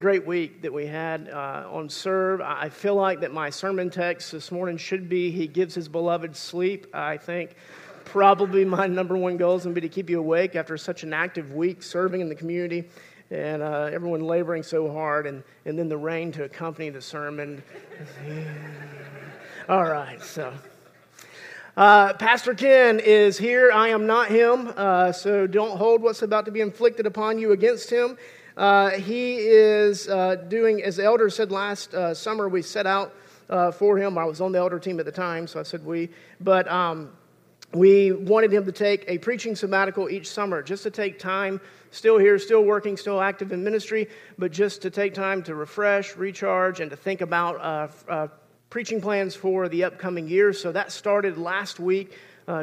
great week that we had uh, on serve i feel like that my sermon text this morning should be he gives his beloved sleep i think probably my number one goal is going to be to keep you awake after such an active week serving in the community and uh, everyone laboring so hard and, and then the rain to accompany the sermon all right so uh, Pastor Ken is here. I am not him, uh, so don't hold what's about to be inflicted upon you against him. Uh, he is uh, doing, as the elder said last uh, summer, we set out uh, for him. I was on the elder team at the time, so I said we. But um, we wanted him to take a preaching sabbatical each summer, just to take time, still here, still working, still active in ministry, but just to take time to refresh, recharge, and to think about uh, uh, preaching plans for the upcoming year. So that started last week.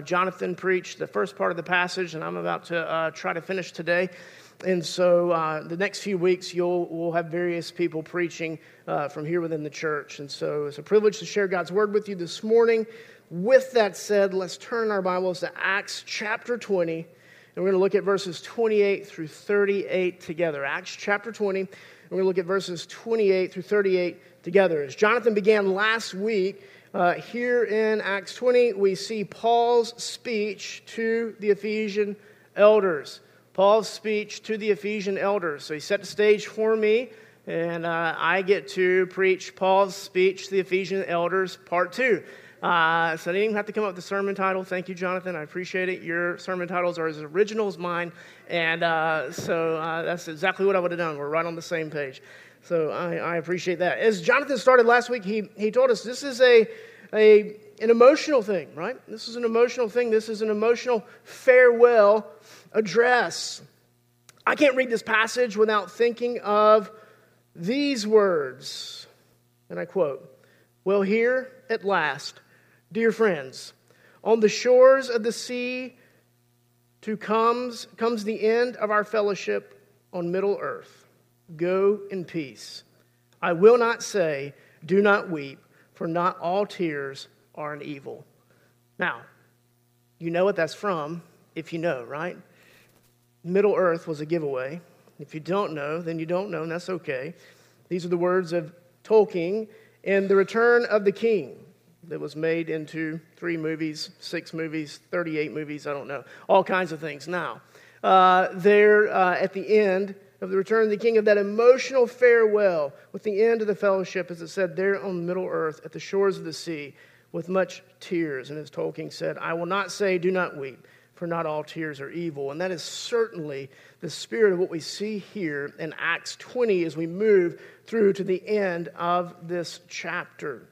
Jonathan preached the first part of the passage, and I'm about to try to finish today. And so uh, the next few weeks, you'll we'll have various people preaching uh, from here within the church. And so it's a privilege to share God's word with you this morning. With that said, let's turn our Bibles to Acts chapter 20. And we're going to look at verses 28 through 38 together. Acts chapter 20. And we're going to look at verses 28 through 38 together. As Jonathan began last week, uh, here in Acts 20, we see Paul's speech to the Ephesian elders. Paul's speech to the Ephesian elders. So he set the stage for me, and uh, I get to preach Paul's speech to the Ephesian elders, part two. Uh, so I didn't even have to come up with the sermon title. Thank you, Jonathan. I appreciate it. Your sermon titles are as original as mine, and uh, so uh, that's exactly what I would have done. We're right on the same page. So I, I appreciate that. As Jonathan started last week, he, he told us this is a, a an emotional thing, right? This is an emotional thing. This is an emotional farewell address. I can't read this passage without thinking of these words. And I quote Well, here at last, dear friends, on the shores of the sea to comes, comes the end of our fellowship on Middle Earth. Go in peace. I will not say, Do not weep, for not all tears are an evil. Now, you know what that's from if you know, right? Middle Earth was a giveaway. If you don't know, then you don't know, and that's okay. These are the words of Tolkien in The Return of the King that was made into three movies, six movies, 38 movies, I don't know, all kinds of things. Now, uh, there uh, at the end of the Return of the King, of that emotional farewell with the end of the fellowship, as it said, there on Middle Earth at the shores of the sea with much tears. And as Tolkien said, I will not say, do not weep for not all tears are evil. And that is certainly the spirit of what we see here in Acts 20 as we move through to the end of this chapter.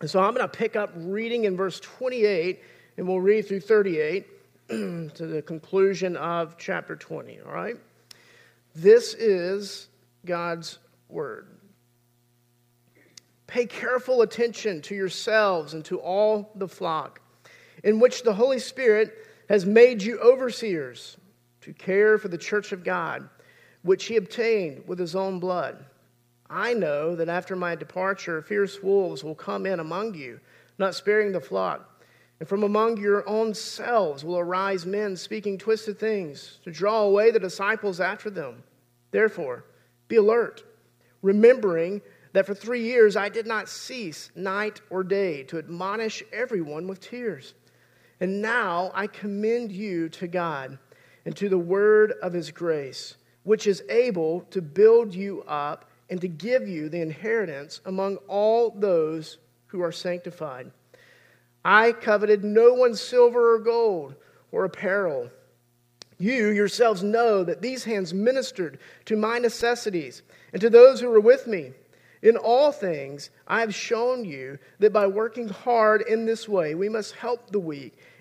And so I'm going to pick up reading in verse 28, and we'll read through 38 to the conclusion of chapter 20, all right? This is God's word. Pay careful attention to yourselves and to all the flock, in which the Holy Spirit has made you overseers to care for the church of God, which he obtained with his own blood. I know that after my departure, fierce wolves will come in among you, not sparing the flock. And from among your own selves will arise men speaking twisted things to draw away the disciples after them. Therefore, be alert, remembering that for three years I did not cease night or day to admonish everyone with tears. And now I commend you to God and to the word of his grace, which is able to build you up and to give you the inheritance among all those who are sanctified. I coveted no one's silver or gold or apparel. You yourselves know that these hands ministered to my necessities and to those who were with me. In all things, I have shown you that by working hard in this way, we must help the weak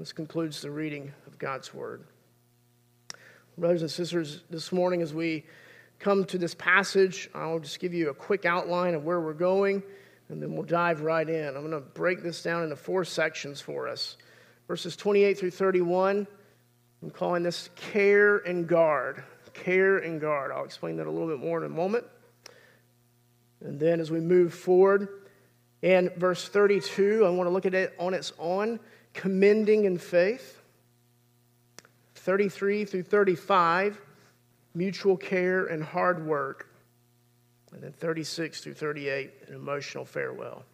This concludes the reading of God's Word. Brothers and sisters, this morning as we come to this passage, I'll just give you a quick outline of where we're going, and then we'll dive right in. I'm going to break this down into four sections for us. Verses 28 through 31, I'm calling this care and guard. Care and guard. I'll explain that a little bit more in a moment. And then as we move forward, and verse 32, I want to look at it on its own, commending in faith. 33 through 35, mutual care and hard work. And then 36 through 38, an emotional farewell.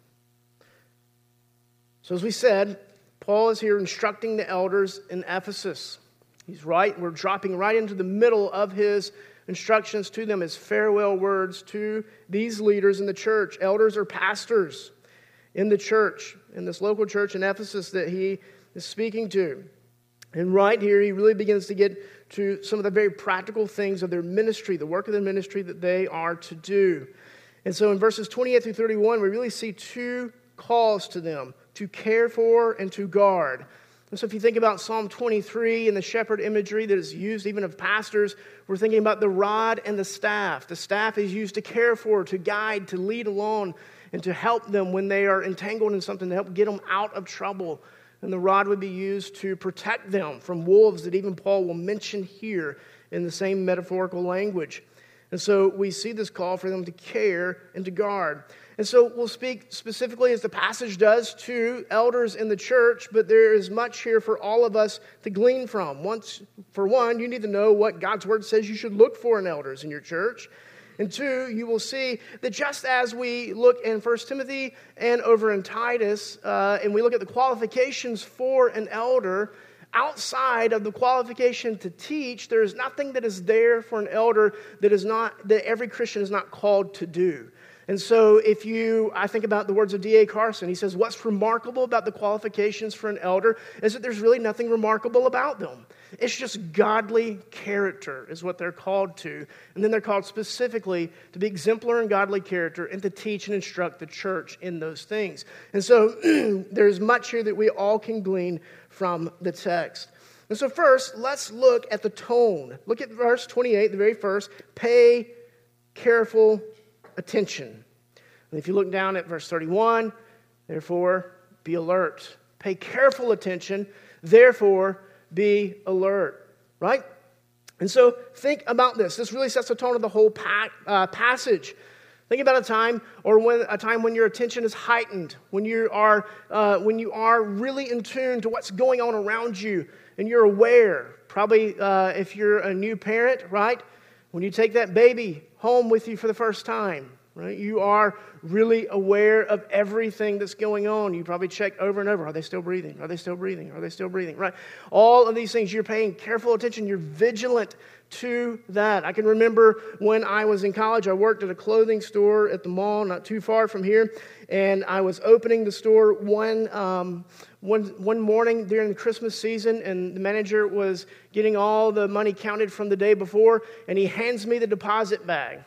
So, as we said, Paul is here instructing the elders in Ephesus. He's right, we're dropping right into the middle of his instructions to them, his farewell words to these leaders in the church, elders or pastors in the church, in this local church in Ephesus that he is speaking to. And right here, he really begins to get to some of the very practical things of their ministry, the work of the ministry that they are to do. And so in verses 28 through 31, we really see two calls to them to care for and to guard. And so if you think about Psalm 23 and the shepherd imagery that is used even of pastors, we're thinking about the rod and the staff. The staff is used to care for, to guide, to lead along, and to help them when they are entangled in something, to help get them out of trouble and the rod would be used to protect them from wolves that even Paul will mention here in the same metaphorical language. And so we see this call for them to care and to guard. And so we'll speak specifically, as the passage does, to elders in the church, but there is much here for all of us to glean from. Once, for one, you need to know what God's word says you should look for in elders in your church. And two, you will see that just as we look in 1 Timothy and over in Titus, uh, and we look at the qualifications for an elder, outside of the qualification to teach, there is nothing that is there for an elder that is not that every Christian is not called to do. And so, if you, I think about the words of D.A. Carson, he says, What's remarkable about the qualifications for an elder is that there's really nothing remarkable about them. It's just godly character, is what they're called to. And then they're called specifically to be exemplar in godly character and to teach and instruct the church in those things. And so, there's much here that we all can glean from the text. And so, first, let's look at the tone. Look at verse 28, the very first. Pay careful attention. And if you look down at verse 31, therefore be alert. Pay careful attention, therefore be alert. Right? And so think about this. This really sets the tone of the whole pa- uh, passage. Think about a time or when, a time when your attention is heightened, when you are uh, when you are really in tune to what's going on around you, and you're aware. Probably uh, if you're a new parent, right? When you take that baby home with you for the first time, right? You are really aware of everything that's going on. You probably check over and over are they still breathing? Are they still breathing? Are they still breathing? Right? All of these things, you're paying careful attention. You're vigilant to that. I can remember when I was in college, I worked at a clothing store at the mall, not too far from here, and I was opening the store one. Um, one, one morning during the Christmas season, and the manager was getting all the money counted from the day before, and he hands me the deposit bag.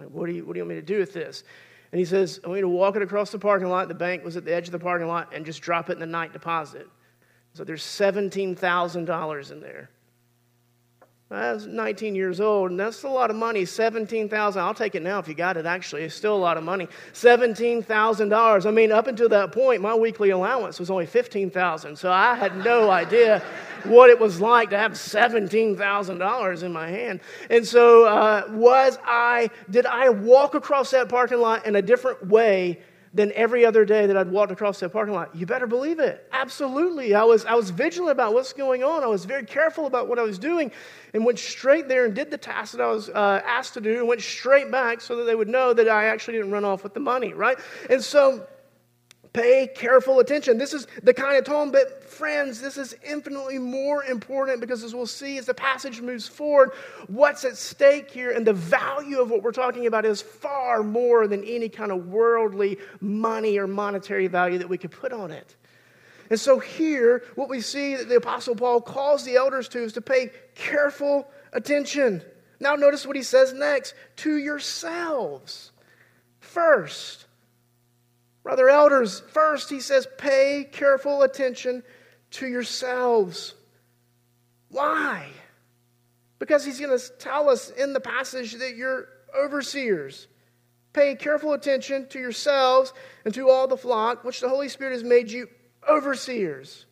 Like, what do, you, what do you want me to do with this? And he says, I want you to walk it across the parking lot. The bank was at the edge of the parking lot, and just drop it in the night deposit. So there's $17,000 in there. I was 19 years old, and that's a lot of money. 17000 I'll take it now if you got it, actually. It's still a lot of money. $17,000. I mean, up until that point, my weekly allowance was only 15000 So I had no idea what it was like to have $17,000 in my hand. And so, uh, was I, did I walk across that parking lot in a different way than every other day that I'd walked across that parking lot. You better believe it. Absolutely. I was, I was vigilant about what's going on. I was very careful about what I was doing and went straight there and did the task that I was uh, asked to do and went straight back so that they would know that I actually didn't run off with the money, right? And so, Pay careful attention. This is the kind of tone, but friends, this is infinitely more important because as we'll see as the passage moves forward, what's at stake here and the value of what we're talking about is far more than any kind of worldly money or monetary value that we could put on it. And so here, what we see that the Apostle Paul calls the elders to is to pay careful attention. Now, notice what he says next to yourselves first. Brother elders, first he says, pay careful attention to yourselves. Why? Because he's going to tell us in the passage that you're overseers. Pay careful attention to yourselves and to all the flock, which the Holy Spirit has made you overseers.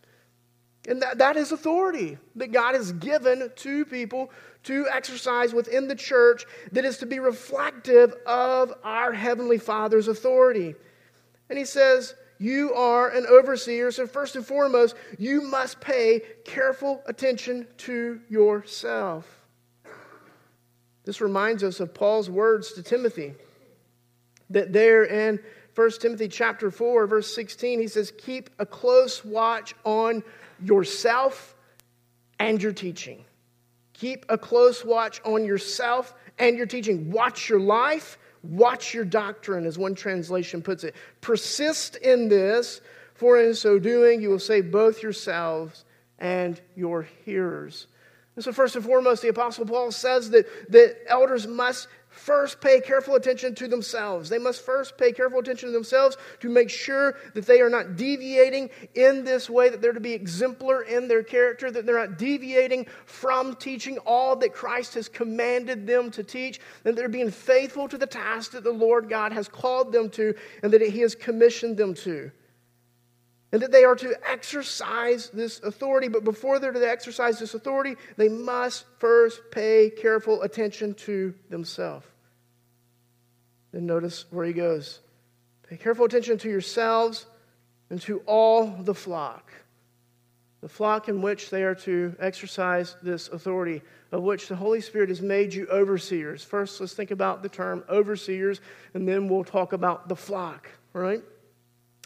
And that, that is authority that God has given to people to exercise within the church that is to be reflective of our Heavenly Father's authority. And he says, You are an overseer, so first and foremost, you must pay careful attention to yourself. This reminds us of Paul's words to Timothy that there in 1 Timothy chapter 4 verse 16 he says keep a close watch on yourself and your teaching. Keep a close watch on yourself and your teaching. Watch your life, watch your doctrine, as one translation puts it. Persist in this, for in so doing, you will save both yourselves and your hearers. And so, first and foremost, the Apostle Paul says that, that elders must first pay careful attention to themselves. They must first pay careful attention to themselves to make sure that they are not deviating in this way, that they're to be exemplar in their character, that they're not deviating from teaching all that Christ has commanded them to teach, that they're being faithful to the task that the Lord God has called them to and that He has commissioned them to and that they are to exercise this authority. But before they're to exercise this authority, they must first pay careful attention to themselves. Then notice where he goes pay careful attention to yourselves and to all the flock. The flock in which they are to exercise this authority, of which the Holy Spirit has made you overseers. First, let's think about the term overseers, and then we'll talk about the flock, right?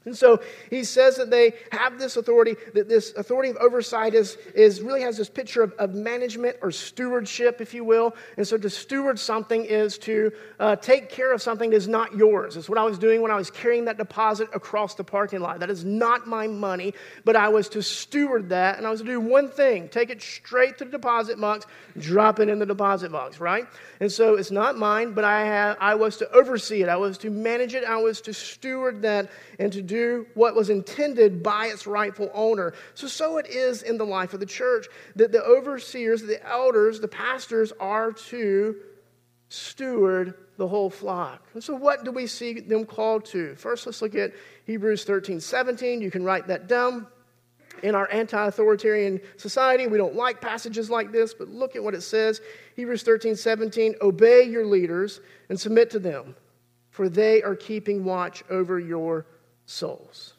And so he says that they have this authority, that this authority of oversight is, is really has this picture of, of management or stewardship, if you will. And so to steward something is to uh, take care of something that is not yours. It's what I was doing when I was carrying that deposit across the parking lot. That is not my money, but I was to steward that, and I was to do one thing take it straight to the deposit box, drop it in the deposit box, right? And so it's not mine, but I, have, I was to oversee it, I was to manage it, I was to steward that, and to do what was intended by its rightful owner. So, so it is in the life of the church that the overseers, the elders, the pastors are to steward the whole flock. And so, what do we see them called to? First, let's look at Hebrews 13 17. You can write that down. In our anti authoritarian society, we don't like passages like this, but look at what it says Hebrews 13 17. Obey your leaders and submit to them, for they are keeping watch over your souls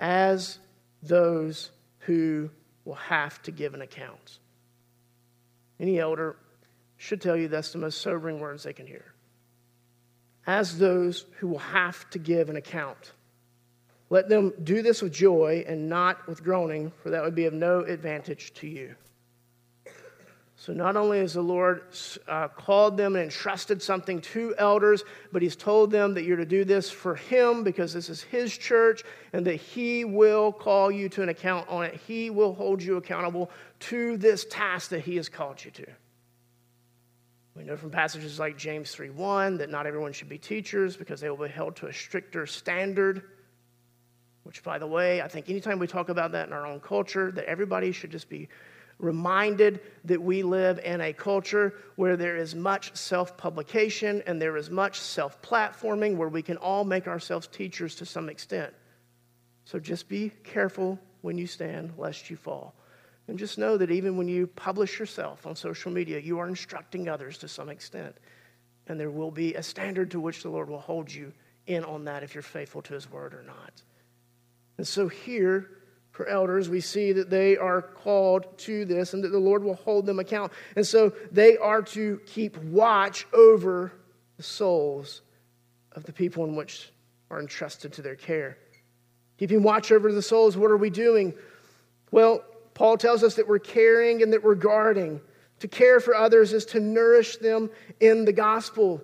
as those who will have to give an account. Any elder should tell you that's the most sobering words they can hear. As those who will have to give an account. Let them do this with joy and not with groaning, for that would be of no advantage to you. So, not only has the Lord uh, called them and entrusted something to elders, but He's told them that you're to do this for Him because this is His church and that He will call you to an account on it. He will hold you accountable to this task that He has called you to. We know from passages like James 3 1 that not everyone should be teachers because they will be held to a stricter standard. Which, by the way, I think anytime we talk about that in our own culture, that everybody should just be reminded that we live in a culture where there is much self publication and there is much self platforming where we can all make ourselves teachers to some extent. So just be careful when you stand, lest you fall. And just know that even when you publish yourself on social media, you are instructing others to some extent. And there will be a standard to which the Lord will hold you in on that if you're faithful to his word or not. And so here, for elders, we see that they are called to this and that the Lord will hold them account. And so they are to keep watch over the souls of the people in which are entrusted to their care. Keeping watch over the souls, what are we doing? Well, Paul tells us that we're caring and that we're guarding. To care for others is to nourish them in the gospel.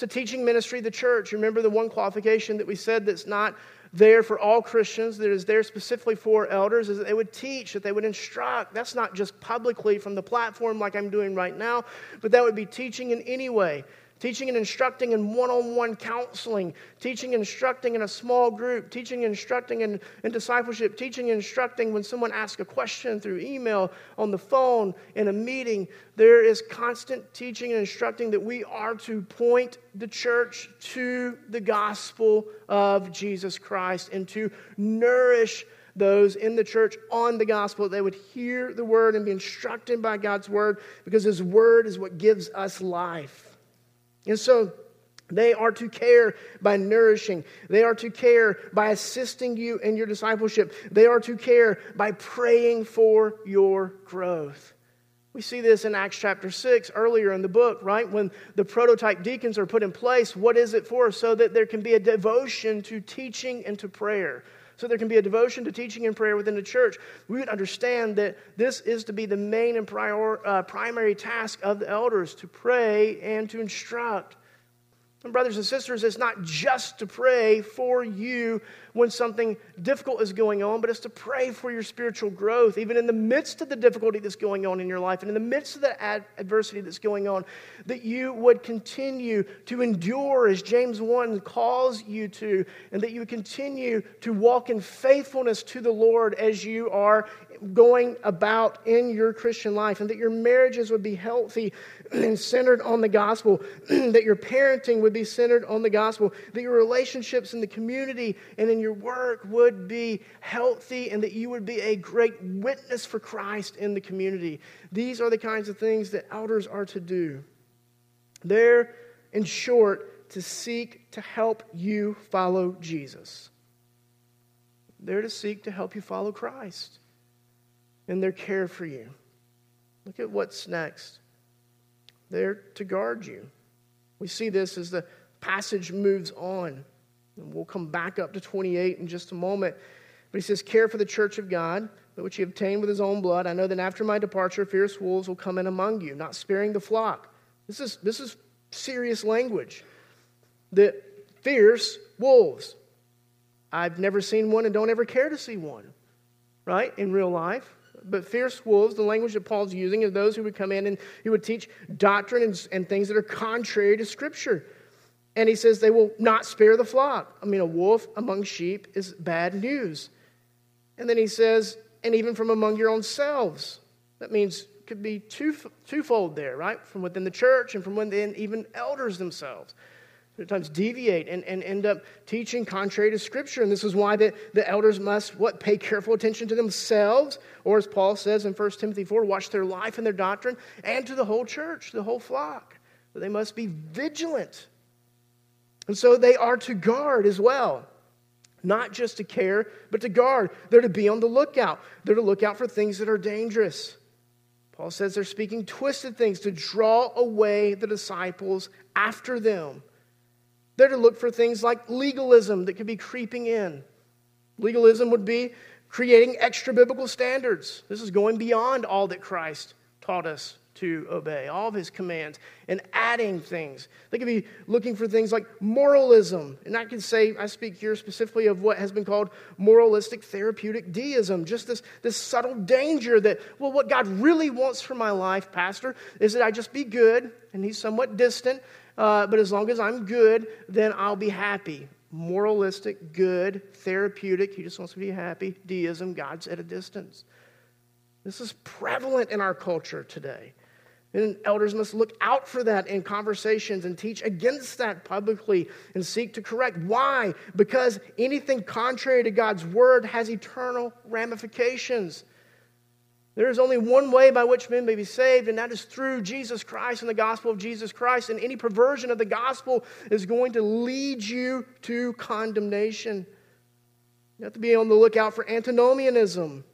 A teaching ministry, the church. Remember the one qualification that we said that's not there for all Christians, that is there specifically for elders, is that they would teach, that they would instruct. That's not just publicly from the platform like I'm doing right now, but that would be teaching in any way teaching and instructing in one on one counseling, teaching and instructing in a small group, teaching and instructing in, in discipleship, teaching and instructing when someone asks a question through email, on the phone, in a meeting. There is constant teaching and instructing that we are to point the church to the gospel of Jesus Christ and to nourish those in the church on the gospel. They would hear the word and be instructed by God's word because his word is what gives us life. And so, they are to care by nourishing. They are to care by assisting you in your discipleship. They are to care by praying for your growth. We see this in Acts chapter 6 earlier in the book, right? When the prototype deacons are put in place, what is it for? So that there can be a devotion to teaching and to prayer so there can be a devotion to teaching and prayer within the church, we would understand that this is to be the main and prior, uh, primary task of the elders to pray and to instruct. And, brothers and sisters, it's not just to pray for you when something difficult is going on, but it's to pray for your spiritual growth, even in the midst of the difficulty that's going on in your life and in the midst of the ad- adversity that's going on, that you would continue to endure as James 1 calls you to, and that you continue to walk in faithfulness to the Lord as you are going about in your Christian life, and that your marriages would be healthy and centered on the gospel, that your parenting would be centered on the gospel, that your relationships in the community and in your work would be healthy, and that you would be a great witness for Christ in the community. These are the kinds of things that elders are to do. They're, in short, to seek to help you follow Jesus. They're to seek to help you follow Christ in their care for you. Look at what's next. They're to guard you. We see this as the passage moves on. And we'll come back up to 28 in just a moment. But he says, Care for the church of God, which he obtained with his own blood. I know that after my departure, fierce wolves will come in among you, not sparing the flock. This is, this is serious language. The fierce wolves. I've never seen one and don't ever care to see one, right, in real life but fierce wolves, the language that Paul's using, is those who would come in and he would teach doctrine and, and things that are contrary to Scripture. And he says they will not spare the flock. I mean, a wolf among sheep is bad news. And then he says, and even from among your own selves. That means could be two, twofold there, right? From within the church and from within even elders themselves sometimes deviate and, and end up teaching contrary to Scripture. And this is why the, the elders must what pay careful attention to themselves, or as Paul says in 1 Timothy 4, watch their life and their doctrine, and to the whole church, the whole flock. But they must be vigilant. And so they are to guard as well. Not just to care, but to guard. They're to be on the lookout. They're to look out for things that are dangerous. Paul says they're speaking twisted things to draw away the disciples after them. They're to look for things like legalism that could be creeping in. Legalism would be creating extra biblical standards. This is going beyond all that Christ taught us to obey, all of his commands, and adding things. They could be looking for things like moralism. And I can say, I speak here specifically of what has been called moralistic therapeutic deism, just this, this subtle danger that, well, what God really wants for my life, Pastor, is that I just be good, and he's somewhat distant, uh, but as long as I'm good, then I'll be happy. Moralistic, good, therapeutic, he just wants to be happy. Deism, God's at a distance. This is prevalent in our culture today. And elders must look out for that in conversations and teach against that publicly and seek to correct. Why? Because anything contrary to God's word has eternal ramifications. There is only one way by which men may be saved, and that is through Jesus Christ and the gospel of Jesus Christ. And any perversion of the gospel is going to lead you to condemnation. You have to be on the lookout for antinomianism.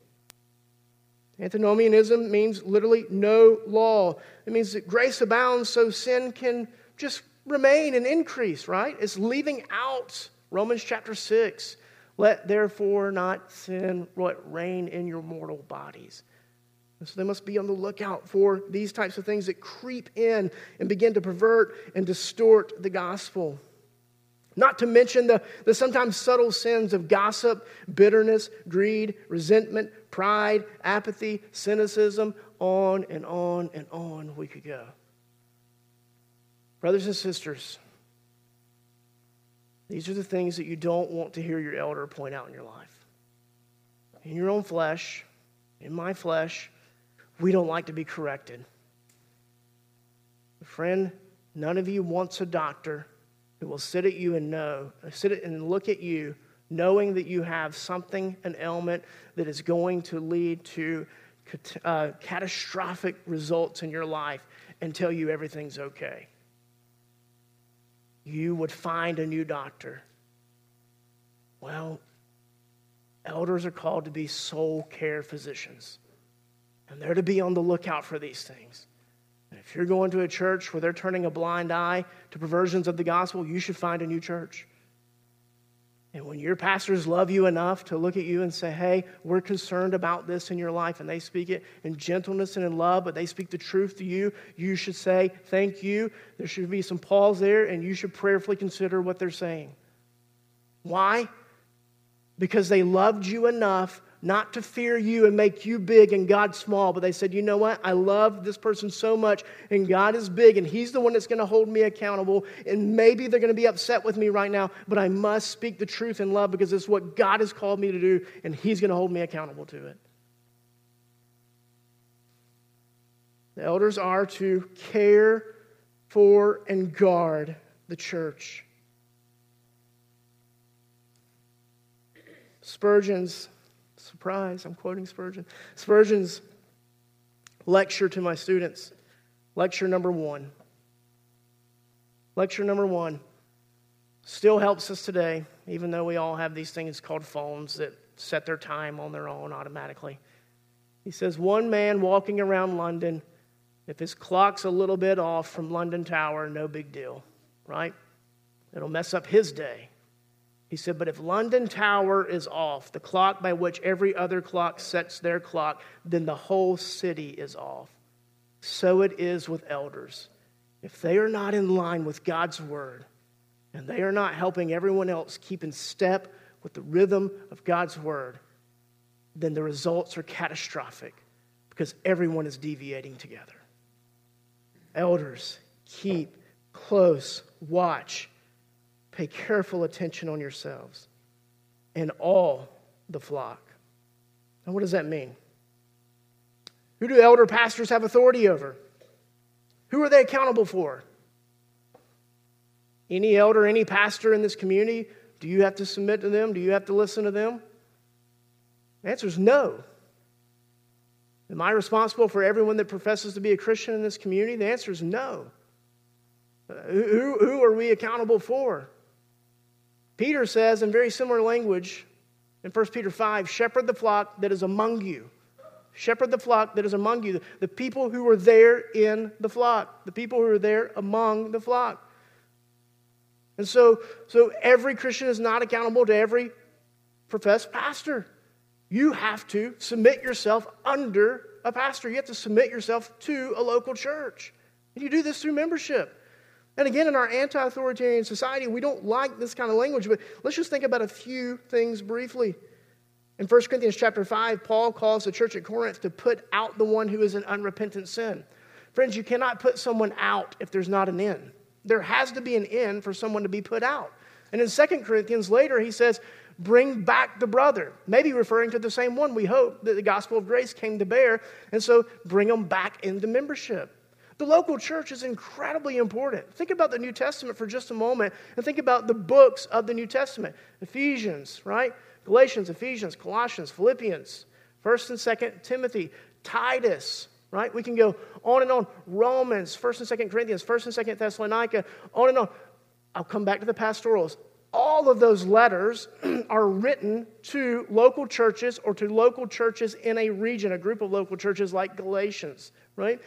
Antinomianism means literally no law. It means that grace abounds so sin can just remain and increase, right? It's leaving out Romans chapter 6. Let therefore not sin what reign in your mortal bodies. And so they must be on the lookout for these types of things that creep in and begin to pervert and distort the gospel. Not to mention the, the sometimes subtle sins of gossip, bitterness, greed, resentment, pride, apathy, cynicism, on and on and on we could go. Brothers and sisters, these are the things that you don't want to hear your elder point out in your life. In your own flesh, in my flesh, we don't like to be corrected. Friend, none of you wants a doctor who will sit at you and know, sit and look at you knowing that you have something, an ailment that is going to lead to uh, catastrophic results in your life and tell you everything's okay. You would find a new doctor. Well, elders are called to be soul care physicians, and they're to be on the lookout for these things. And if you're going to a church where they're turning a blind eye to perversions of the gospel, you should find a new church. And when your pastors love you enough to look at you and say, hey, we're concerned about this in your life, and they speak it in gentleness and in love, but they speak the truth to you, you should say, thank you. There should be some pause there, and you should prayerfully consider what they're saying. Why? Because they loved you enough not to fear you and make you big and God small, but they said, you know what? I love this person so much, and God is big, and He's the one that's going to hold me accountable. And maybe they're going to be upset with me right now, but I must speak the truth in love because it's what God has called me to do, and He's going to hold me accountable to it. The elders are to care for and guard the church. Spurgeon's Surprise, I'm quoting Spurgeon. Spurgeon's lecture to my students, lecture number one. Lecture number one still helps us today, even though we all have these things called phones that set their time on their own automatically. He says, One man walking around London, if his clock's a little bit off from London Tower, no big deal, right? It'll mess up his day. He said, But if London Tower is off, the clock by which every other clock sets their clock, then the whole city is off. So it is with elders. If they are not in line with God's word, and they are not helping everyone else keep in step with the rhythm of God's word, then the results are catastrophic because everyone is deviating together. Elders, keep close watch Pay careful attention on yourselves and all the flock. Now, what does that mean? Who do elder pastors have authority over? Who are they accountable for? Any elder, any pastor in this community, do you have to submit to them? Do you have to listen to them? The answer is no. Am I responsible for everyone that professes to be a Christian in this community? The answer is no. Uh, who, who are we accountable for? Peter says in very similar language in 1 Peter 5 shepherd the flock that is among you. Shepherd the flock that is among you. The people who are there in the flock. The people who are there among the flock. And so, so every Christian is not accountable to every professed pastor. You have to submit yourself under a pastor. You have to submit yourself to a local church. And you do this through membership. And again, in our anti authoritarian society, we don't like this kind of language, but let's just think about a few things briefly. In 1 Corinthians chapter 5, Paul calls the church at Corinth to put out the one who is in unrepentant sin. Friends, you cannot put someone out if there's not an end. There has to be an end for someone to be put out. And in 2 Corinthians later, he says, Bring back the brother. Maybe referring to the same one we hope that the gospel of grace came to bear. And so bring them back into membership. The local church is incredibly important. Think about the New Testament for just a moment and think about the books of the New Testament Ephesians, right? Galatians, Ephesians, Colossians, Philippians, 1st and 2nd Timothy, Titus, right? We can go on and on. Romans, 1st and 2nd Corinthians, 1st and 2nd Thessalonica, on and on. I'll come back to the pastorals. All of those letters are written to local churches or to local churches in a region, a group of local churches like Galatians, right?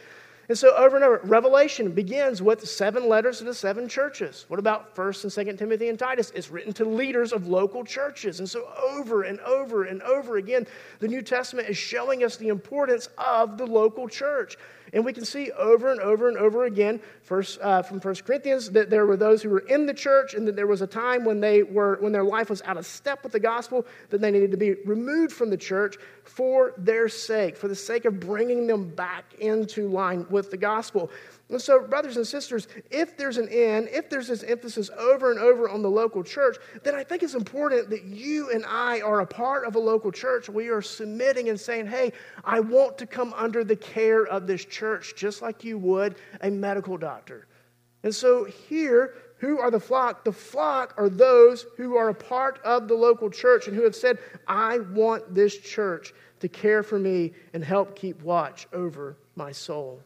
And so over and over, Revelation begins with seven letters to the seven churches. What about 1st and 2nd Timothy and Titus? It's written to leaders of local churches. And so over and over and over again, the New Testament is showing us the importance of the local church. And we can see over and over and over again first, uh, from 1 Corinthians that there were those who were in the church and that there was a time when, they were, when their life was out of step with the gospel, that they needed to be removed from the church for their sake, for the sake of bringing them back into line with the gospel. And so, brothers and sisters, if there's an end, if there's this emphasis over and over on the local church, then I think it's important that you and I are a part of a local church. We are submitting and saying, hey, I want to come under the care of this church, just like you would a medical doctor. And so, here, who are the flock? The flock are those who are a part of the local church and who have said, I want this church to care for me and help keep watch over my soul.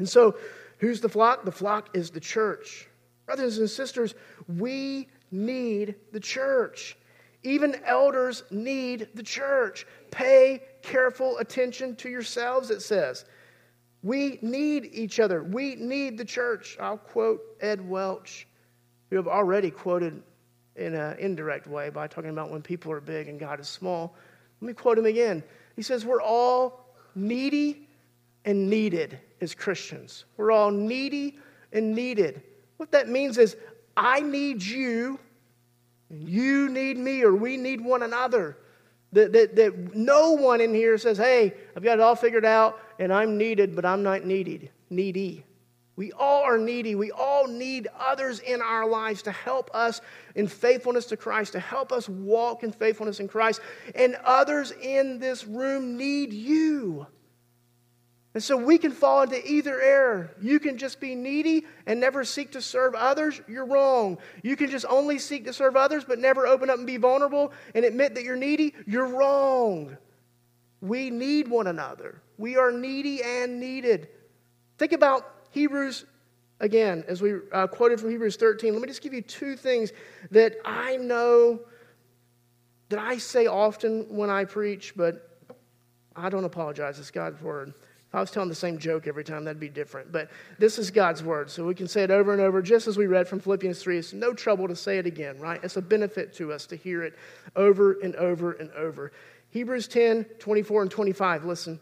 And so, who's the flock? The flock is the church. Brothers and sisters, we need the church. Even elders need the church. Pay careful attention to yourselves, it says. We need each other. We need the church. I'll quote Ed Welch, who have already quoted in an indirect way by talking about when people are big and God is small. Let me quote him again. He says, We're all needy and needed as Christians. We're all needy and needed. What that means is, I need you, you need me, or we need one another. That, that, that no one in here says, hey, I've got it all figured out and I'm needed, but I'm not needed. Needy. We all are needy. We all need others in our lives to help us in faithfulness to Christ, to help us walk in faithfulness in Christ. And others in this room need you. And so we can fall into either error. You can just be needy and never seek to serve others. You're wrong. You can just only seek to serve others but never open up and be vulnerable and admit that you're needy. You're wrong. We need one another. We are needy and needed. Think about Hebrews again, as we uh, quoted from Hebrews 13. Let me just give you two things that I know that I say often when I preach, but I don't apologize. It's God's word. If I was telling the same joke every time, that'd be different. But this is God's word, so we can say it over and over, just as we read from Philippians 3. It's no trouble to say it again, right? It's a benefit to us to hear it over and over and over. Hebrews 10 24 and 25, listen.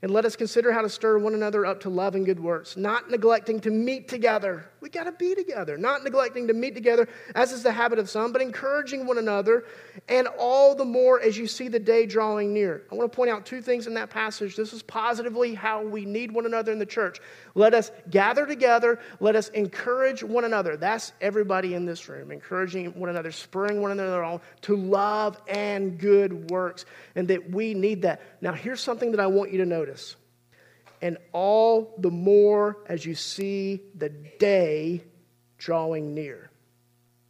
And let us consider how to stir one another up to love and good works, not neglecting to meet together. We got to be together, not neglecting to meet together, as is the habit of some, but encouraging one another, and all the more as you see the day drawing near. I want to point out two things in that passage. This is positively how we need one another in the church. Let us gather together, let us encourage one another. That's everybody in this room, encouraging one another, spurring one another on to love and good works, and that we need that. Now, here's something that I want you to notice. And all the more as you see the day drawing near.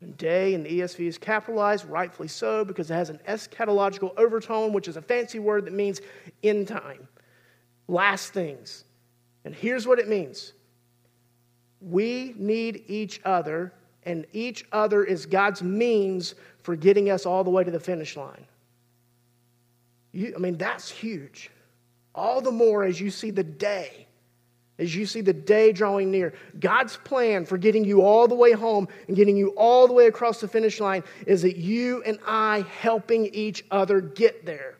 And day in the ESV is capitalized, rightfully so, because it has an eschatological overtone, which is a fancy word that means end time, last things. And here's what it means we need each other, and each other is God's means for getting us all the way to the finish line. You, I mean, that's huge. All the more as you see the day, as you see the day drawing near. God's plan for getting you all the way home and getting you all the way across the finish line is that you and I helping each other get there.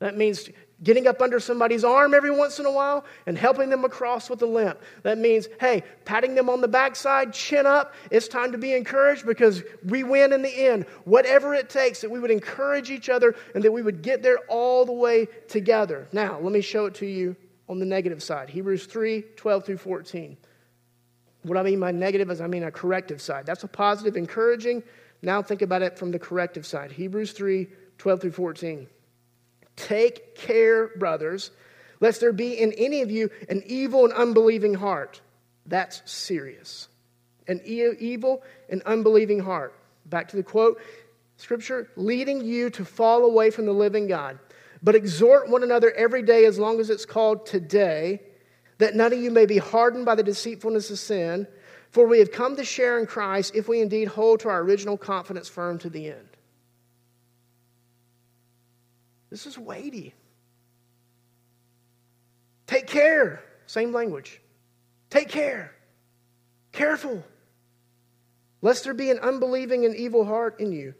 That means getting up under somebody's arm every once in a while and helping them across with a limp. That means, hey, patting them on the backside, chin up. It's time to be encouraged because we win in the end. Whatever it takes, that we would encourage each other and that we would get there all the way together. Now, let me show it to you on the negative side Hebrews 3 12 through 14. What I mean by negative is I mean a corrective side. That's a positive, encouraging. Now think about it from the corrective side. Hebrews 3 12 through 14. Take care, brothers, lest there be in any of you an evil and unbelieving heart. That's serious. An e- evil and unbelieving heart. Back to the quote Scripture, leading you to fall away from the living God. But exhort one another every day as long as it's called today, that none of you may be hardened by the deceitfulness of sin. For we have come to share in Christ if we indeed hold to our original confidence firm to the end. This is weighty. Take care. Same language. Take care. Careful. Lest there be an unbelieving and evil heart in you,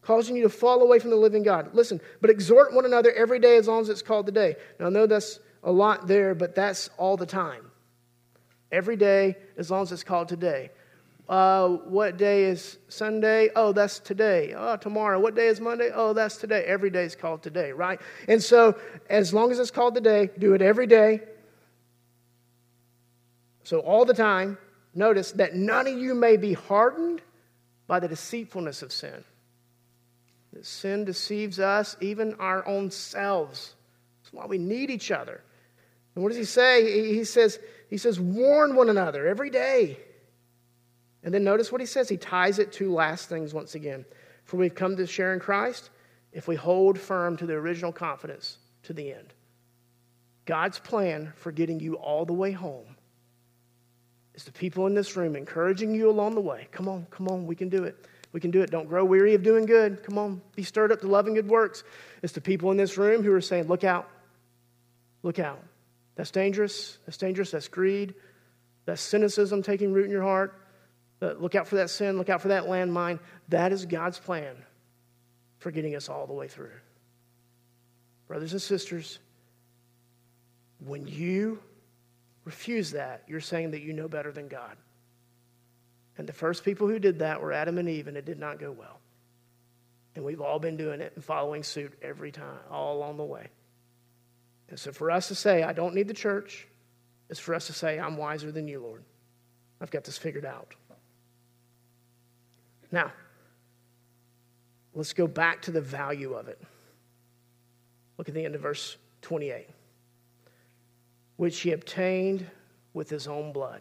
causing you to fall away from the living God. Listen, but exhort one another every day as long as it's called the day. Now, I know that's a lot there, but that's all the time. Every day as long as it's called today. Uh, what day is Sunday? Oh, that's today. Oh, tomorrow. What day is Monday? Oh, that's today. Every day is called today, right? And so, as long as it's called today, do it every day. So, all the time, notice that none of you may be hardened by the deceitfulness of sin. That sin deceives us, even our own selves. That's why we need each other. And what does he say? He says, he says, warn one another every day. And then notice what he says. He ties it to last things once again. For we've come to share in Christ if we hold firm to the original confidence to the end. God's plan for getting you all the way home is the people in this room encouraging you along the way. Come on, come on, we can do it. We can do it. Don't grow weary of doing good. Come on, be stirred up to loving good works. It's the people in this room who are saying, Look out, look out. That's dangerous. That's dangerous. That's greed. That's cynicism taking root in your heart. Uh, look out for that sin. Look out for that landmine. That is God's plan for getting us all the way through. Brothers and sisters, when you refuse that, you're saying that you know better than God. And the first people who did that were Adam and Eve, and it did not go well. And we've all been doing it and following suit every time, all along the way. And so for us to say, I don't need the church, is for us to say, I'm wiser than you, Lord. I've got this figured out. Now, let's go back to the value of it. Look at the end of verse 28 which he obtained with his own blood.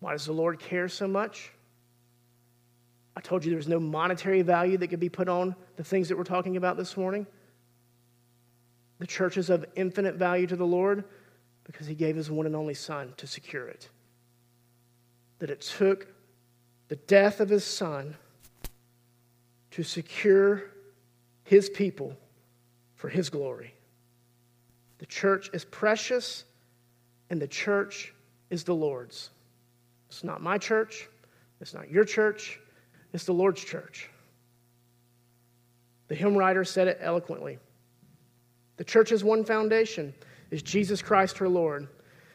Why does the Lord care so much? I told you there was no monetary value that could be put on the things that we're talking about this morning. The church is of infinite value to the Lord because he gave his one and only Son to secure it. That it took the death of his Son to secure his people for his glory. The church is precious, and the church is the Lord's. It's not my church, it's not your church, it's the Lord's church. The hymn writer said it eloquently. The church's one foundation is Jesus Christ, her Lord.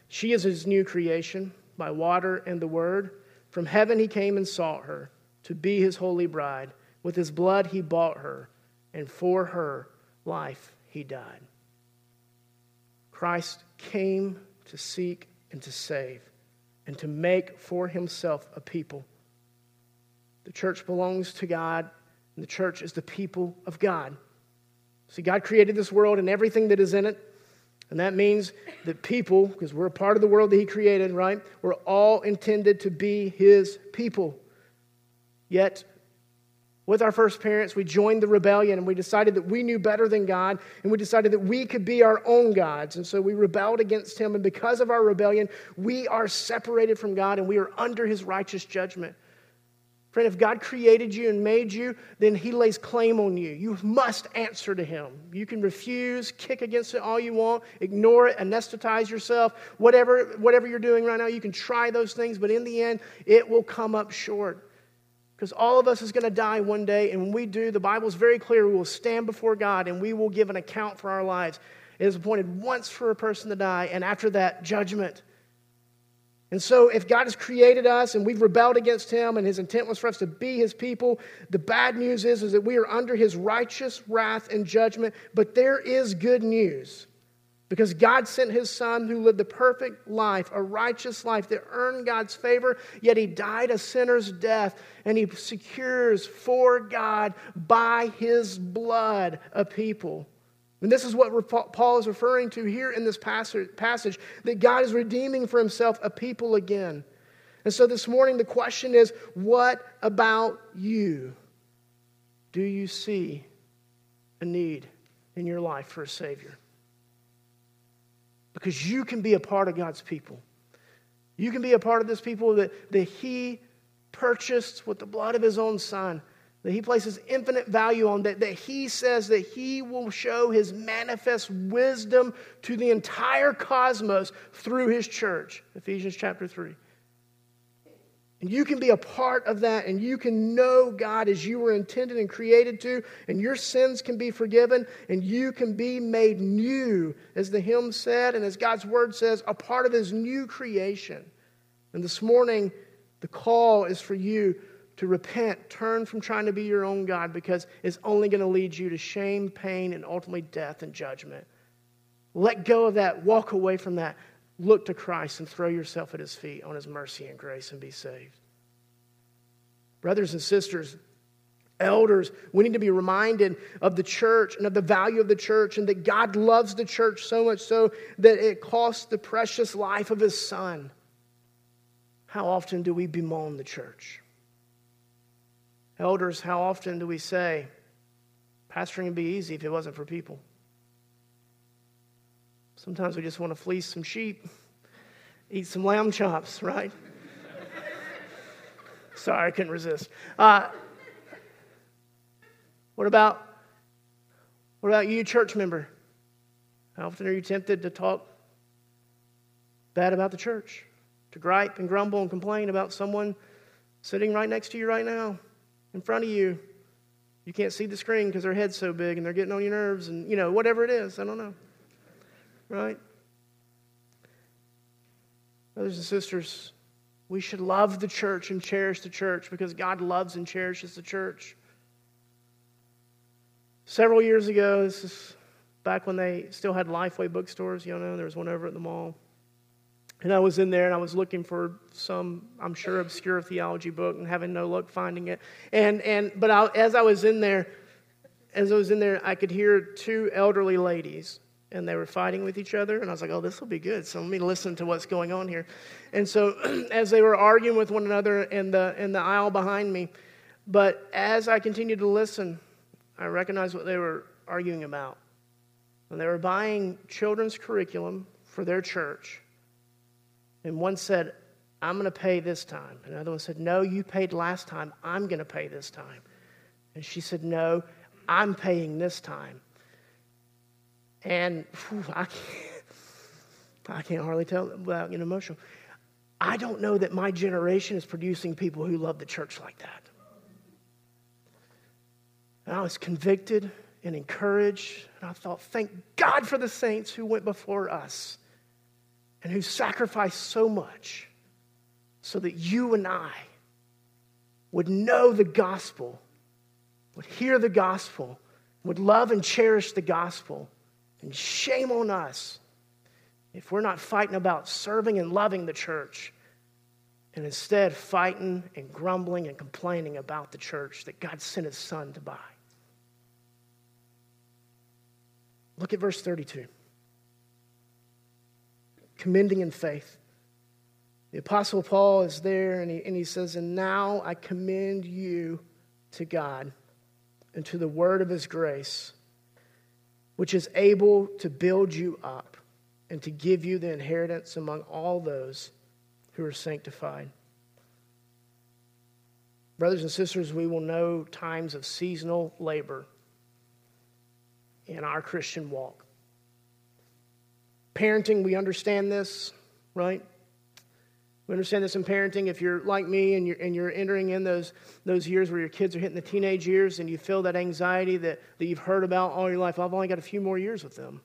She is his new creation by water and the word. From heaven he came and sought her to be his holy bride. With his blood he bought her, and for her life he died. Christ came to seek and to save and to make for himself a people. The church belongs to God, and the church is the people of God. See, God created this world and everything that is in it. And that means that people, because we're a part of the world that He created, right? We're all intended to be His people. Yet, with our first parents, we joined the rebellion and we decided that we knew better than God and we decided that we could be our own gods. And so we rebelled against Him. And because of our rebellion, we are separated from God and we are under His righteous judgment. Friend, if God created you and made you, then He lays claim on you. You must answer to Him. You can refuse, kick against it all you want, ignore it, anesthetize yourself, whatever, whatever you're doing right now. You can try those things, but in the end, it will come up short. Because all of us is going to die one day, and when we do, the Bible is very clear we will stand before God and we will give an account for our lives. It is appointed once for a person to die, and after that, judgment. And so, if God has created us and we've rebelled against Him, and His intent was for us to be His people, the bad news is, is that we are under His righteous wrath and judgment. But there is good news. Because God sent his son who lived the perfect life, a righteous life that earned God's favor, yet he died a sinner's death, and he secures for God by his blood a people. And this is what Paul is referring to here in this passage that God is redeeming for himself a people again. And so this morning, the question is what about you? Do you see a need in your life for a Savior? because you can be a part of God's people. You can be a part of this people that, that He purchased with the blood of His own Son, that He places infinite value on, that, that He says that He will show His manifest wisdom to the entire cosmos through His church. Ephesians chapter 3. And you can be a part of that, and you can know God as you were intended and created to, and your sins can be forgiven, and you can be made new, as the hymn said, and as God's word says, a part of His new creation. And this morning, the call is for you to repent, turn from trying to be your own God, because it's only going to lead you to shame, pain, and ultimately death and judgment. Let go of that, walk away from that. look to Christ and throw yourself at his feet on his mercy and grace and be saved. Brothers and sisters, elders, we need to be reminded of the church and of the value of the church and that God loves the church so much so that it cost the precious life of his son. How often do we bemoan the church? Elders, how often do we say, pastoring would be easy if it wasn't for people? Sometimes we just want to fleece some sheep, eat some lamb chops, right? Sorry, I couldn't resist. Uh, what about what about you, church member? How often are you tempted to talk bad about the church? To gripe and grumble and complain about someone sitting right next to you right now, in front of you. You can't see the screen because their head's so big and they're getting on your nerves and, you know, whatever it is. I don't know. Right? Brothers and sisters, we should love the church and cherish the church because God loves and cherishes the church. Several years ago, this is back when they still had Lifeway bookstores, you know, there was one over at the mall. And I was in there and I was looking for some, I'm sure, obscure theology book and having no luck finding it. And, and, but I, as I was in there, as I was in there, I could hear two elderly ladies and they were fighting with each other. And I was like, oh, this will be good. So let me listen to what's going on here. And so as they were arguing with one another in the, in the aisle behind me, but as I continued to listen, I recognized what they were arguing about. And they were buying children's curriculum for their church. And one said, I'm going to pay this time. Another one said, No, you paid last time. I'm going to pay this time. And she said, No, I'm paying this time. And whew, I, can't, I can't hardly tell without getting emotional. I don't know that my generation is producing people who love the church like that. And I was convicted and encouraged, and I thought, thank God for the saints who went before us and who sacrificed so much so that you and I would know the gospel, would hear the gospel, would love and cherish the gospel, and shame on us if we're not fighting about serving and loving the church and instead fighting and grumbling and complaining about the church that God sent his son to buy. Look at verse 32. Commending in faith. The Apostle Paul is there and he, and he says, And now I commend you to God and to the word of his grace which is able to build you up and to give you the inheritance among all those who are sanctified. Brothers and sisters, we will know times of seasonal labor in our Christian walk. Parenting, we understand this, right? We understand this in parenting. If you're like me and you're, and you're entering in those, those years where your kids are hitting the teenage years and you feel that anxiety that, that you've heard about all your life, I've only got a few more years with them.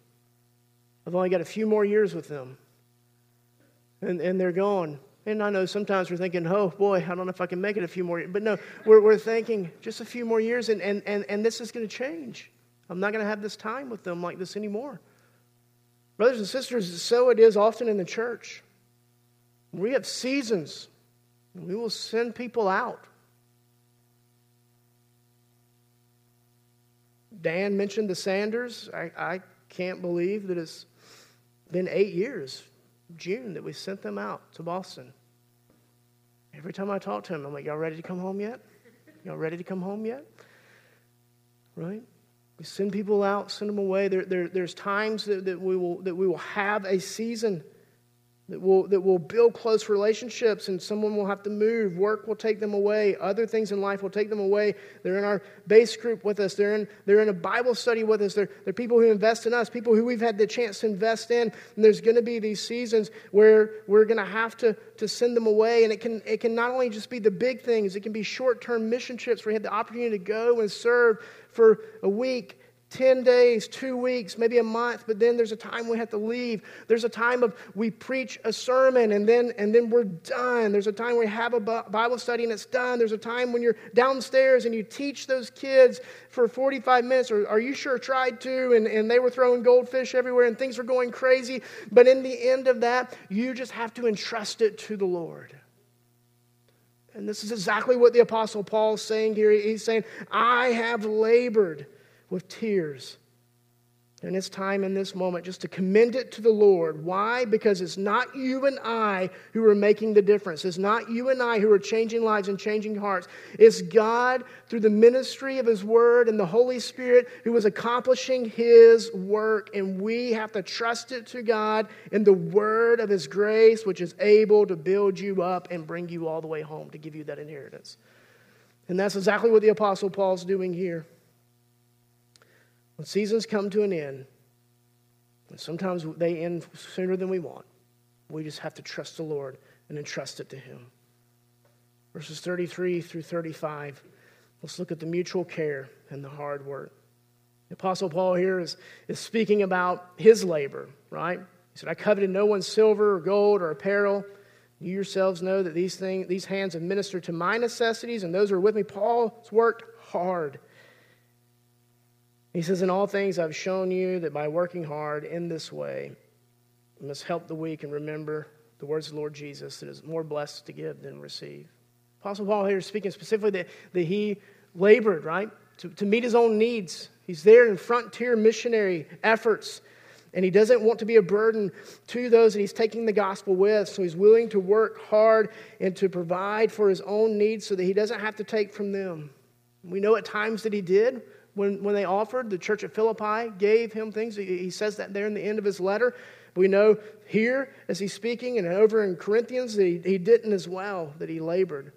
I've only got a few more years with them. And, and they're gone. And I know sometimes we're thinking, oh boy, I don't know if I can make it a few more years. But no, we're, we're thinking just a few more years and, and, and, and this is going to change. I'm not going to have this time with them like this anymore. Brothers and sisters, so it is often in the church. We have seasons. We will send people out. Dan mentioned the Sanders. I, I can't believe that it's been eight years, June, that we sent them out to Boston. Every time I talk to him, I'm like, Y'all ready to come home yet? Y'all ready to come home yet? Right? We send people out, send them away. There, there, there's times that, that, we will, that we will have a season that will, that will build close relationships and someone will have to move. Work will take them away. Other things in life will take them away. They're in our base group with us. They're in, they're in a Bible study with us. They're, they're people who invest in us, people who we've had the chance to invest in. And there's going to be these seasons where we're going to have to, to send them away. And it can, it can not only just be the big things, it can be short term mission trips where you have the opportunity to go and serve for a week 10 days, two weeks, maybe a month, but then there's a time we have to leave. There's a time of we preach a sermon and then, and then we're done. There's a time we have a Bible study and it's done. There's a time when you're downstairs and you teach those kids for 45 minutes, or are you sure tried to? And, and they were throwing goldfish everywhere and things were going crazy. But in the end of that, you just have to entrust it to the Lord. And this is exactly what the Apostle Paul is saying here. He's saying, I have labored with tears. And it's time in this moment just to commend it to the Lord. Why? Because it's not you and I who are making the difference. It's not you and I who are changing lives and changing hearts. It's God through the ministry of His Word and the Holy Spirit who is accomplishing His work. And we have to trust it to God in the Word of His grace, which is able to build you up and bring you all the way home to give you that inheritance. And that's exactly what the Apostle Paul's doing here. When seasons come to an end, and sometimes they end sooner than we want, we just have to trust the Lord and entrust it to Him. Verses 33 through 35, let's look at the mutual care and the hard work. The Apostle Paul here is, is speaking about his labor, right? He said, I coveted no one's silver or gold or apparel. You yourselves know that these, things, these hands have ministered to my necessities, and those who are with me. Paul's worked hard he says, In all things I've shown you that by working hard in this way, you must help the weak and remember the words of the Lord Jesus that is more blessed to give than receive. Apostle Paul here is speaking specifically that, that he labored, right, to, to meet his own needs. He's there in frontier missionary efforts, and he doesn't want to be a burden to those that he's taking the gospel with. So he's willing to work hard and to provide for his own needs so that he doesn't have to take from them. We know at times that he did when, when they offered, the church at Philippi gave him things. He, he says that there in the end of his letter. We know here, as he's speaking, and over in Corinthians, he, he didn't as well, that he labored.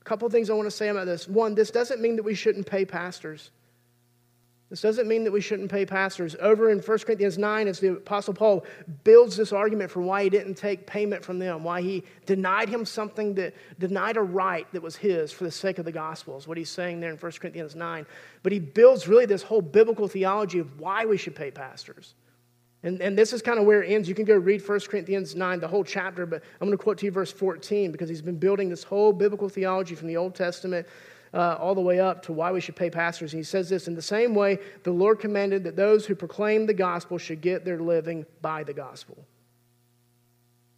A couple of things I want to say about this. One, this doesn't mean that we shouldn't pay pastors. This doesn't mean that we shouldn't pay pastors. Over in 1 Corinthians 9, as the Apostle Paul builds this argument for why he didn't take payment from them, why he denied him something that denied a right that was his for the sake of the gospel, is what he's saying there in 1 Corinthians 9. But he builds really this whole biblical theology of why we should pay pastors. And, and this is kind of where it ends. You can go read 1 Corinthians 9, the whole chapter, but I'm going to quote to you verse 14 because he's been building this whole biblical theology from the Old Testament uh, all the way up to why we should pay pastors. And he says this in the same way, the Lord commanded that those who proclaim the gospel should get their living by the gospel.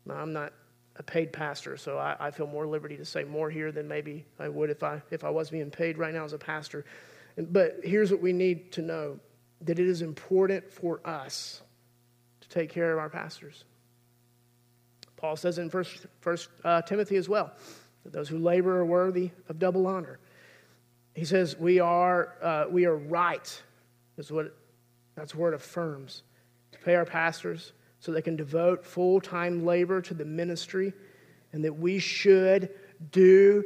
Now, I'm not a paid pastor, so I, I, feel more liberty to say more here than maybe I would if I, if I was being paid right now as a pastor. But here's what we need to know that it is important for us to take care of our pastors. Paul says in First, first uh, Timothy as well that those who labor are worthy of double honor. He says, We are, uh, we are right, is what that's it affirms, to pay our pastors so they can devote full time labor to the ministry, and that we should do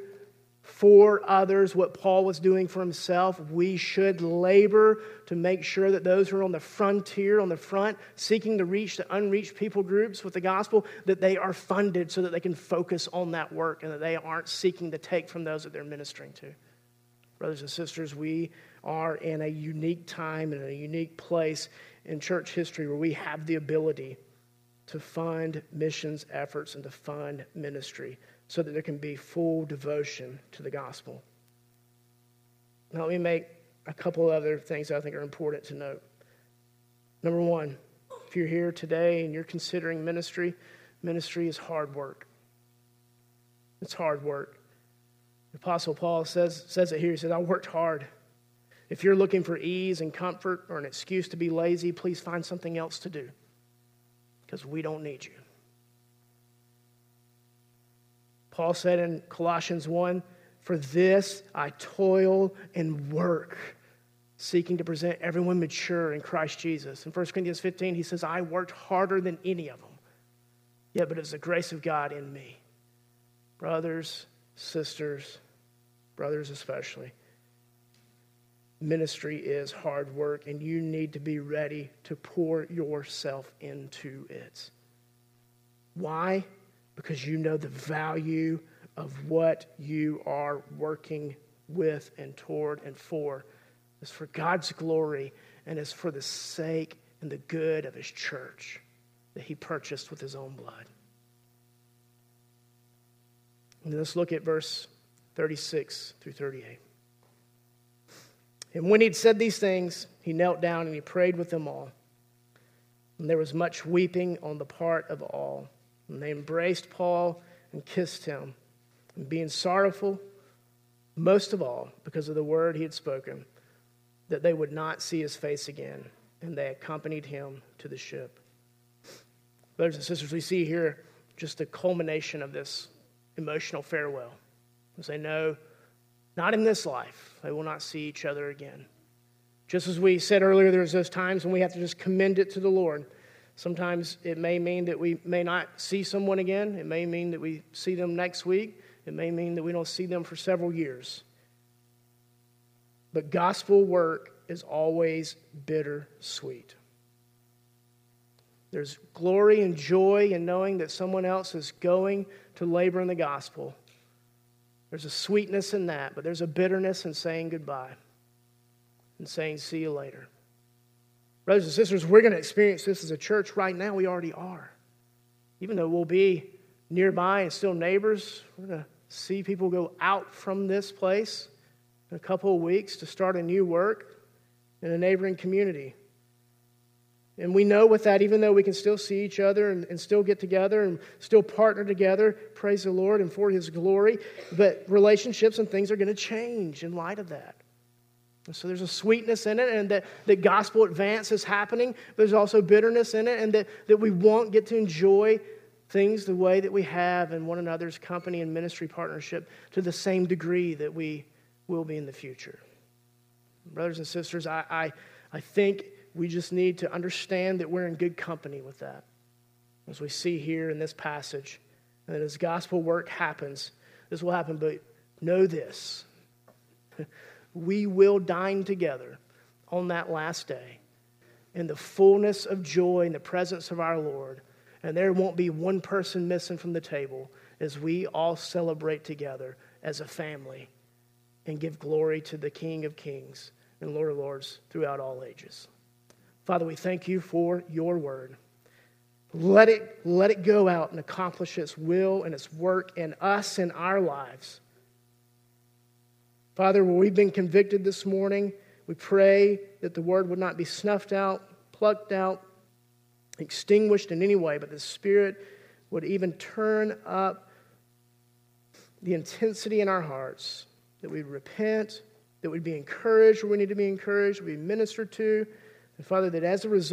for others what Paul was doing for himself. We should labor to make sure that those who are on the frontier, on the front, seeking to reach the unreached people groups with the gospel, that they are funded so that they can focus on that work and that they aren't seeking to take from those that they're ministering to. Brothers and sisters, we are in a unique time and a unique place in church history where we have the ability to fund missions efforts and to fund ministry so that there can be full devotion to the gospel. Now, let me make a couple other things I think are important to note. Number one, if you're here today and you're considering ministry, ministry is hard work. It's hard work. The Apostle Paul says, says it here. He says, I worked hard. If you're looking for ease and comfort or an excuse to be lazy, please find something else to do because we don't need you. Paul said in Colossians 1 For this I toil and work, seeking to present everyone mature in Christ Jesus. In 1 Corinthians 15, he says, I worked harder than any of them. Yeah, but it's the grace of God in me. Brothers, sisters, brothers especially. Ministry is hard work, and you need to be ready to pour yourself into it. Why? Because you know the value of what you are working with and toward and for is for God's glory and is for the sake and the good of his church that he purchased with his own blood. And let's look at verse 36 through 38. And when he'd said these things, he knelt down and he prayed with them all. And there was much weeping on the part of all. And they embraced Paul and kissed him. And being sorrowful, most of all, because of the word he had spoken, that they would not see his face again. And they accompanied him to the ship. Brothers and sisters, we see here just the culmination of this emotional farewell. As they know, not in this life, they will not see each other again. Just as we said earlier, there's those times when we have to just commend it to the Lord. Sometimes it may mean that we may not see someone again. It may mean that we see them next week. It may mean that we don't see them for several years. But gospel work is always bitter sweet. There's glory and joy in knowing that someone else is going to labor in the gospel. There's a sweetness in that, but there's a bitterness in saying goodbye and saying, see you later. Brothers and sisters, we're going to experience this as a church right now. We already are. Even though we'll be nearby and still neighbors, we're going to see people go out from this place in a couple of weeks to start a new work in a neighboring community. And we know with that, even though we can still see each other and, and, still get together and still partner together, praise the Lord and for His glory, but relationships and things are going to change in light of that. And so there's a sweetness in it, and that, that gospel advance is happening, but there's also bitterness in it, and that, that we won't get to enjoy things the way that we have in one another's company and ministry partnership to the same degree that we will be in the future. Brothers and sisters, I, I, I think we just need to understand that we're in good company with that. As we see here in this passage, and as gospel work happens, this will happen, but know this we will dine together on that last day in the fullness of joy in the presence of our Lord. And there won't be one person missing from the table as we all celebrate together as a family and give glory to the King of Kings and Lord of Lords throughout all ages. Father, we thank you for your word. Let it, let it go out and accomplish its will and its work in us and our lives. Father, where we've been convicted this morning, we pray that the word would not be snuffed out, plucked out, extinguished in any way, but the Spirit would even turn up the intensity in our hearts, that we'd repent, that we'd be encouraged where we need to be encouraged, we'd be ministered to, and Father, that as a result,